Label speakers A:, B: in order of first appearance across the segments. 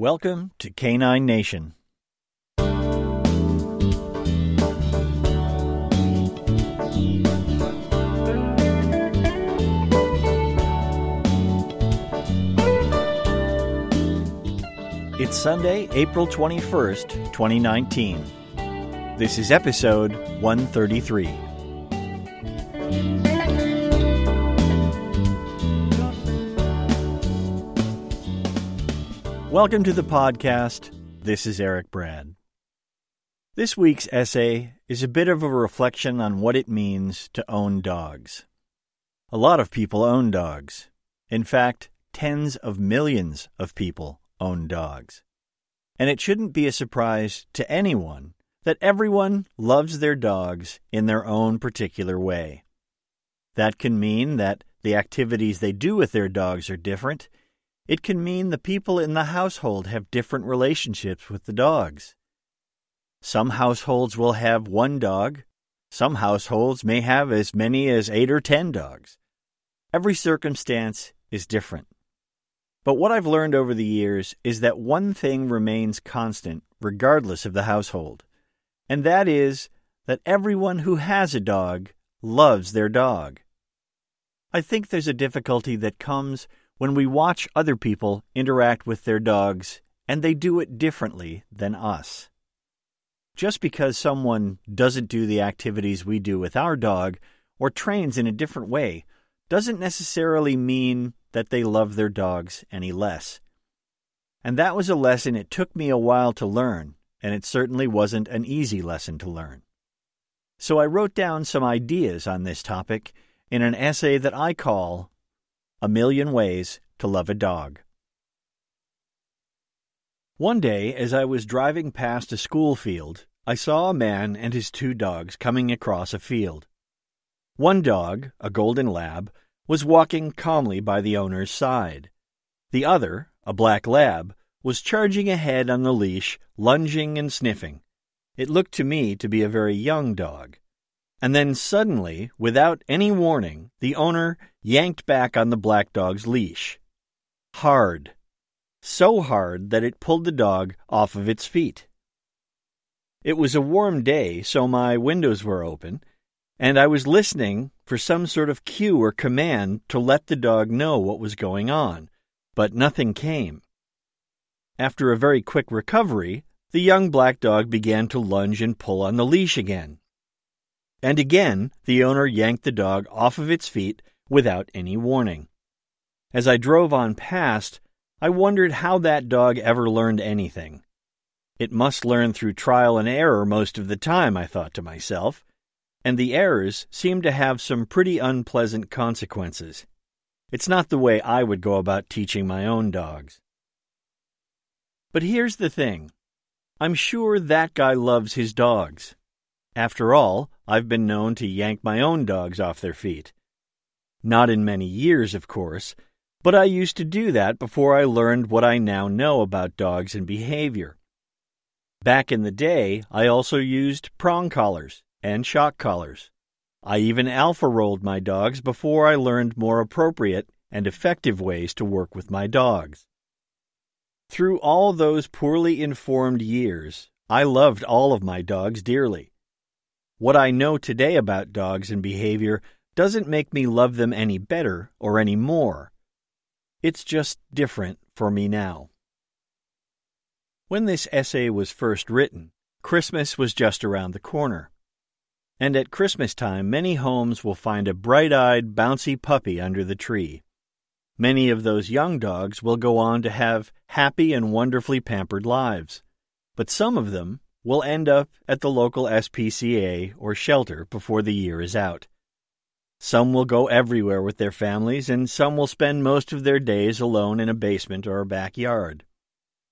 A: Welcome to Canine Nation. It's Sunday, April 21st, 2019. This is episode 133. Welcome to the podcast. This is Eric Brad. This week's essay is a bit of a reflection on what it means to own dogs. A lot of people own dogs. In fact, tens of millions of people own dogs. And it shouldn't be a surprise to anyone that everyone loves their dogs in their own particular way. That can mean that the activities they do with their dogs are different it can mean the people in the household have different relationships with the dogs. Some households will have one dog. Some households may have as many as eight or ten dogs. Every circumstance is different. But what I've learned over the years is that one thing remains constant regardless of the household, and that is that everyone who has a dog loves their dog. I think there's a difficulty that comes when we watch other people interact with their dogs and they do it differently than us. Just because someone doesn't do the activities we do with our dog or trains in a different way doesn't necessarily mean that they love their dogs any less. And that was a lesson it took me a while to learn, and it certainly wasn't an easy lesson to learn. So I wrote down some ideas on this topic in an essay that I call a Million Ways to Love a Dog. One day, as I was driving past a school field, I saw a man and his two dogs coming across a field. One dog, a golden lab, was walking calmly by the owner's side. The other, a black lab, was charging ahead on the leash, lunging and sniffing. It looked to me to be a very young dog. And then suddenly, without any warning, the owner yanked back on the black dog's leash. Hard. So hard that it pulled the dog off of its feet. It was a warm day, so my windows were open, and I was listening for some sort of cue or command to let the dog know what was going on, but nothing came. After a very quick recovery, the young black dog began to lunge and pull on the leash again. And again, the owner yanked the dog off of its feet without any warning. As I drove on past, I wondered how that dog ever learned anything. It must learn through trial and error most of the time, I thought to myself, and the errors seemed to have some pretty unpleasant consequences. It's not the way I would go about teaching my own dogs. But here's the thing I'm sure that guy loves his dogs. After all, I've been known to yank my own dogs off their feet. Not in many years, of course, but I used to do that before I learned what I now know about dogs and behavior. Back in the day, I also used prong collars and shock collars. I even alpha rolled my dogs before I learned more appropriate and effective ways to work with my dogs. Through all those poorly informed years, I loved all of my dogs dearly. What I know today about dogs and behavior doesn't make me love them any better or any more. It's just different for me now. When this essay was first written, Christmas was just around the corner. And at Christmas time, many homes will find a bright eyed, bouncy puppy under the tree. Many of those young dogs will go on to have happy and wonderfully pampered lives. But some of them, will end up at the local SPCA or shelter before the year is out. Some will go everywhere with their families, and some will spend most of their days alone in a basement or a backyard.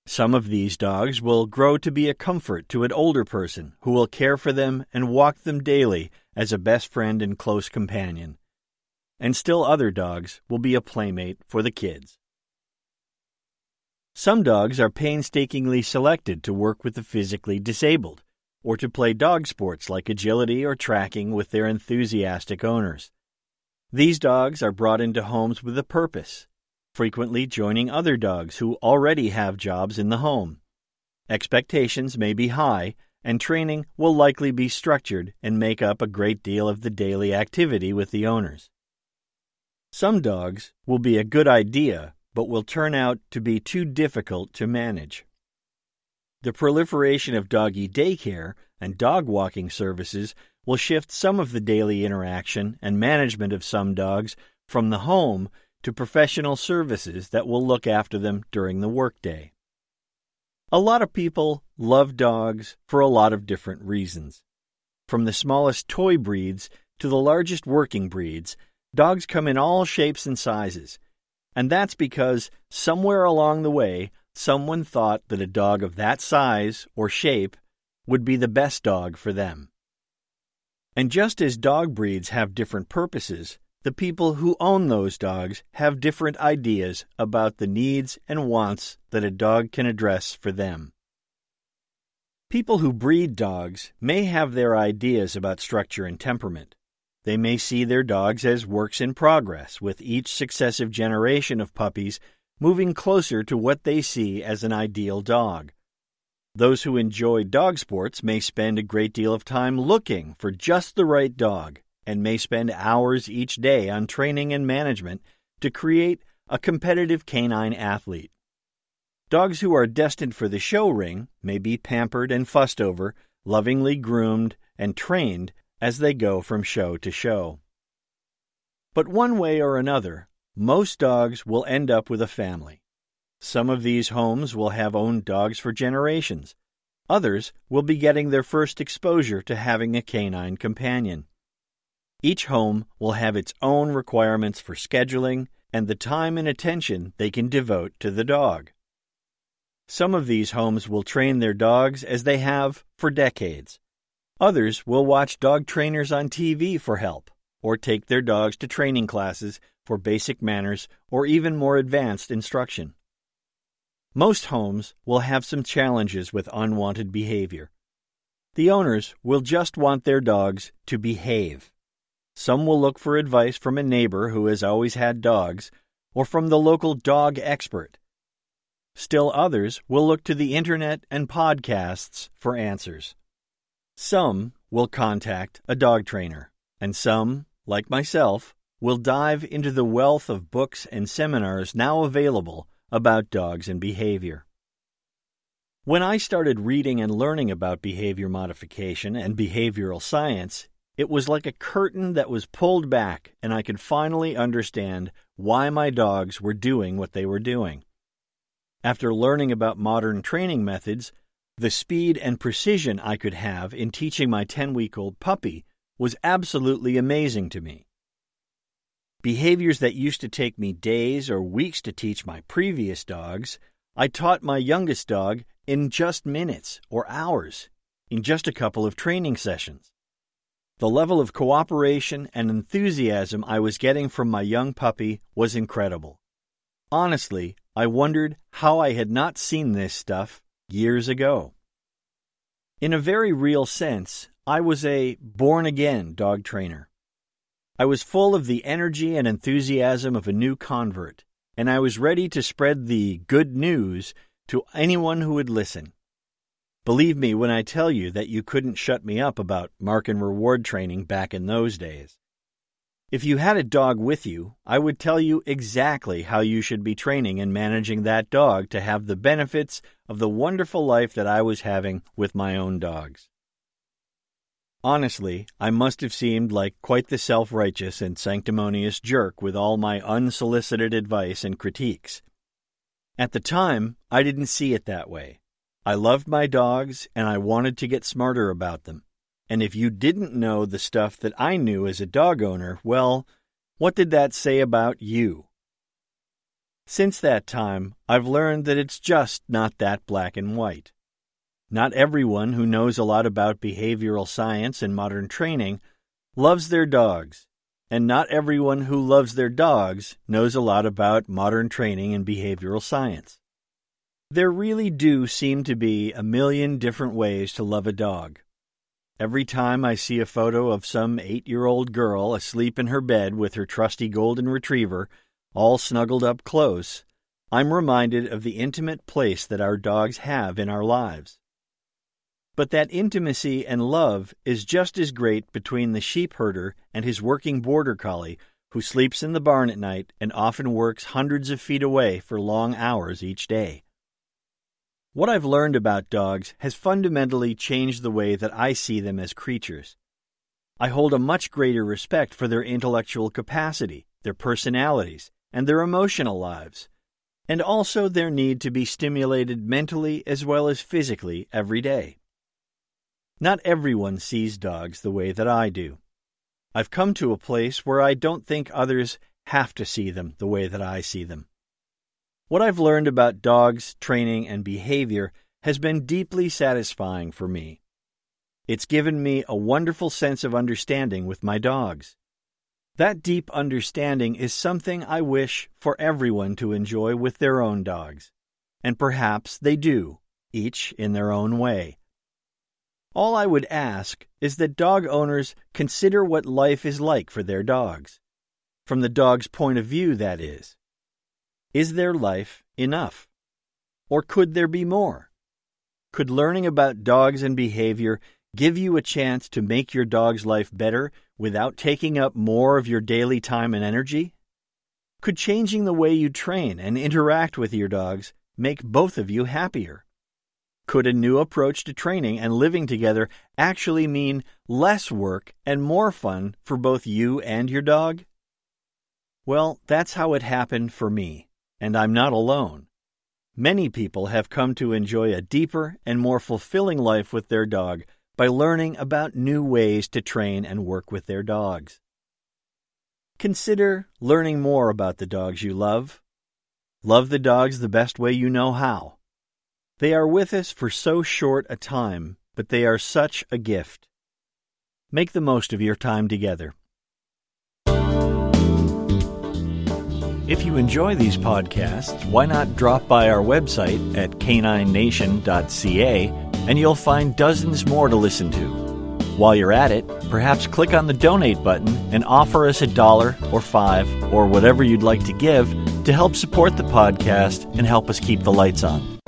A: Some of these dogs will grow to be a comfort to an older person who will care for them and walk them daily as a best friend and close companion. And still other dogs will be a playmate for the kids. Some dogs are painstakingly selected to work with the physically disabled, or to play dog sports like agility or tracking with their enthusiastic owners. These dogs are brought into homes with a purpose frequently joining other dogs who already have jobs in the home. Expectations may be high, and training will likely be structured and make up a great deal of the daily activity with the owners. Some dogs will be a good idea, but will turn out to be too difficult to manage. The proliferation of doggy daycare and dog walking services will shift some of the daily interaction and management of some dogs from the home to professional services that will look after them during the workday. A lot of people love dogs for a lot of different reasons. From the smallest toy breeds to the largest working breeds, dogs come in all shapes and sizes. And that's because somewhere along the way, someone thought that a dog of that size or shape would be the best dog for them. And just as dog breeds have different purposes, the people who own those dogs have different ideas about the needs and wants that a dog can address for them. People who breed dogs may have their ideas about structure and temperament. They may see their dogs as works in progress, with each successive generation of puppies moving closer to what they see as an ideal dog. Those who enjoy dog sports may spend a great deal of time looking for just the right dog and may spend hours each day on training and management to create a competitive canine athlete. Dogs who are destined for the show ring may be pampered and fussed over, lovingly groomed and trained as they go from show to show. But one way or another, most dogs will end up with a family. Some of these homes will have owned dogs for generations. Others will be getting their first exposure to having a canine companion. Each home will have its own requirements for scheduling and the time and attention they can devote to the dog. Some of these homes will train their dogs as they have for decades. Others will watch dog trainers on TV for help, or take their dogs to training classes for basic manners or even more advanced instruction. Most homes will have some challenges with unwanted behavior. The owners will just want their dogs to behave. Some will look for advice from a neighbor who has always had dogs, or from the local dog expert. Still others will look to the internet and podcasts for answers. Some will contact a dog trainer, and some, like myself, will dive into the wealth of books and seminars now available about dogs and behavior. When I started reading and learning about behavior modification and behavioral science, it was like a curtain that was pulled back, and I could finally understand why my dogs were doing what they were doing. After learning about modern training methods, the speed and precision I could have in teaching my 10 week old puppy was absolutely amazing to me. Behaviors that used to take me days or weeks to teach my previous dogs, I taught my youngest dog in just minutes or hours, in just a couple of training sessions. The level of cooperation and enthusiasm I was getting from my young puppy was incredible. Honestly, I wondered how I had not seen this stuff years ago. In a very real sense, I was a born again dog trainer. I was full of the energy and enthusiasm of a new convert, and I was ready to spread the good news to anyone who would listen. Believe me when I tell you that you couldn't shut me up about mark and reward training back in those days. If you had a dog with you, I would tell you exactly how you should be training and managing that dog to have the benefits of the wonderful life that I was having with my own dogs. Honestly, I must have seemed like quite the self righteous and sanctimonious jerk with all my unsolicited advice and critiques. At the time, I didn't see it that way. I loved my dogs and I wanted to get smarter about them. And if you didn't know the stuff that I knew as a dog owner, well, what did that say about you? Since that time, I've learned that it's just not that black and white. Not everyone who knows a lot about behavioral science and modern training loves their dogs, and not everyone who loves their dogs knows a lot about modern training and behavioral science. There really do seem to be a million different ways to love a dog. Every time I see a photo of some eight year old girl asleep in her bed with her trusty golden retriever, all snuggled up close, I'm reminded of the intimate place that our dogs have in our lives. But that intimacy and love is just as great between the sheep herder and his working border collie who sleeps in the barn at night and often works hundreds of feet away for long hours each day. What I've learned about dogs has fundamentally changed the way that I see them as creatures. I hold a much greater respect for their intellectual capacity, their personalities, and their emotional lives and also their need to be stimulated mentally as well as physically every day. Not everyone sees dogs the way that I do. I've come to a place where I don't think others have to see them the way that I see them. What I've learned about dogs, training, and behavior has been deeply satisfying for me. It's given me a wonderful sense of understanding with my dogs. That deep understanding is something I wish for everyone to enjoy with their own dogs. And perhaps they do, each in their own way. All I would ask is that dog owners consider what life is like for their dogs. From the dog's point of view, that is. Is their life enough? Or could there be more? Could learning about dogs and behavior give you a chance to make your dog's life better without taking up more of your daily time and energy? Could changing the way you train and interact with your dogs make both of you happier? Could a new approach to training and living together actually mean less work and more fun for both you and your dog? Well, that's how it happened for me, and I'm not alone. Many people have come to enjoy a deeper and more fulfilling life with their dog by learning about new ways to train and work with their dogs. Consider learning more about the dogs you love. Love the dogs the best way you know how. They are with us for so short a time, but they are such a gift. Make the most of your time together. If you enjoy these podcasts, why not drop by our website at caninenation.ca and you'll find dozens more to listen to. While you're at it, perhaps click on the donate button and offer us a dollar or five or whatever you'd like to give to help support the podcast and help us keep the lights on.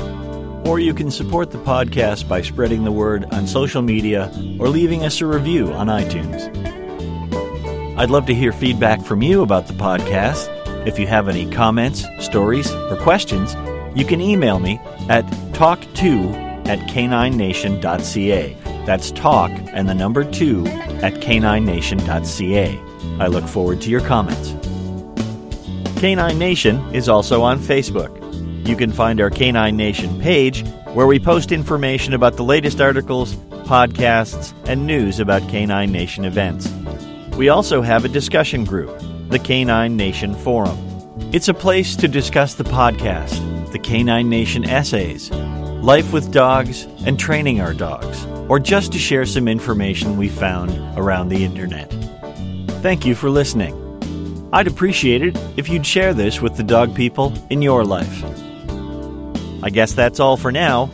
A: Or you can support the podcast by spreading the word on social media or leaving us a review on iTunes. I'd love to hear feedback from you about the podcast. If you have any comments, stories, or questions, you can email me at talk2 at caninenation.ca. That's talk and the number two at caninenation.ca. I look forward to your comments. Canine Nation is also on Facebook. You can find our Canine Nation page where we post information about the latest articles, podcasts, and news about Canine Nation events. We also have a discussion group, the Canine Nation Forum. It's a place to discuss the podcast, the Canine Nation essays, life with dogs, and training our dogs, or just to share some information we found around the internet. Thank you for listening. I'd appreciate it if you'd share this with the dog people in your life. I guess that's all for now.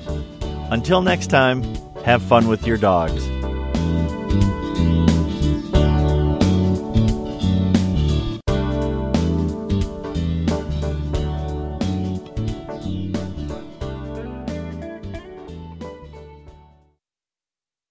A: Until next time, have fun with your dogs.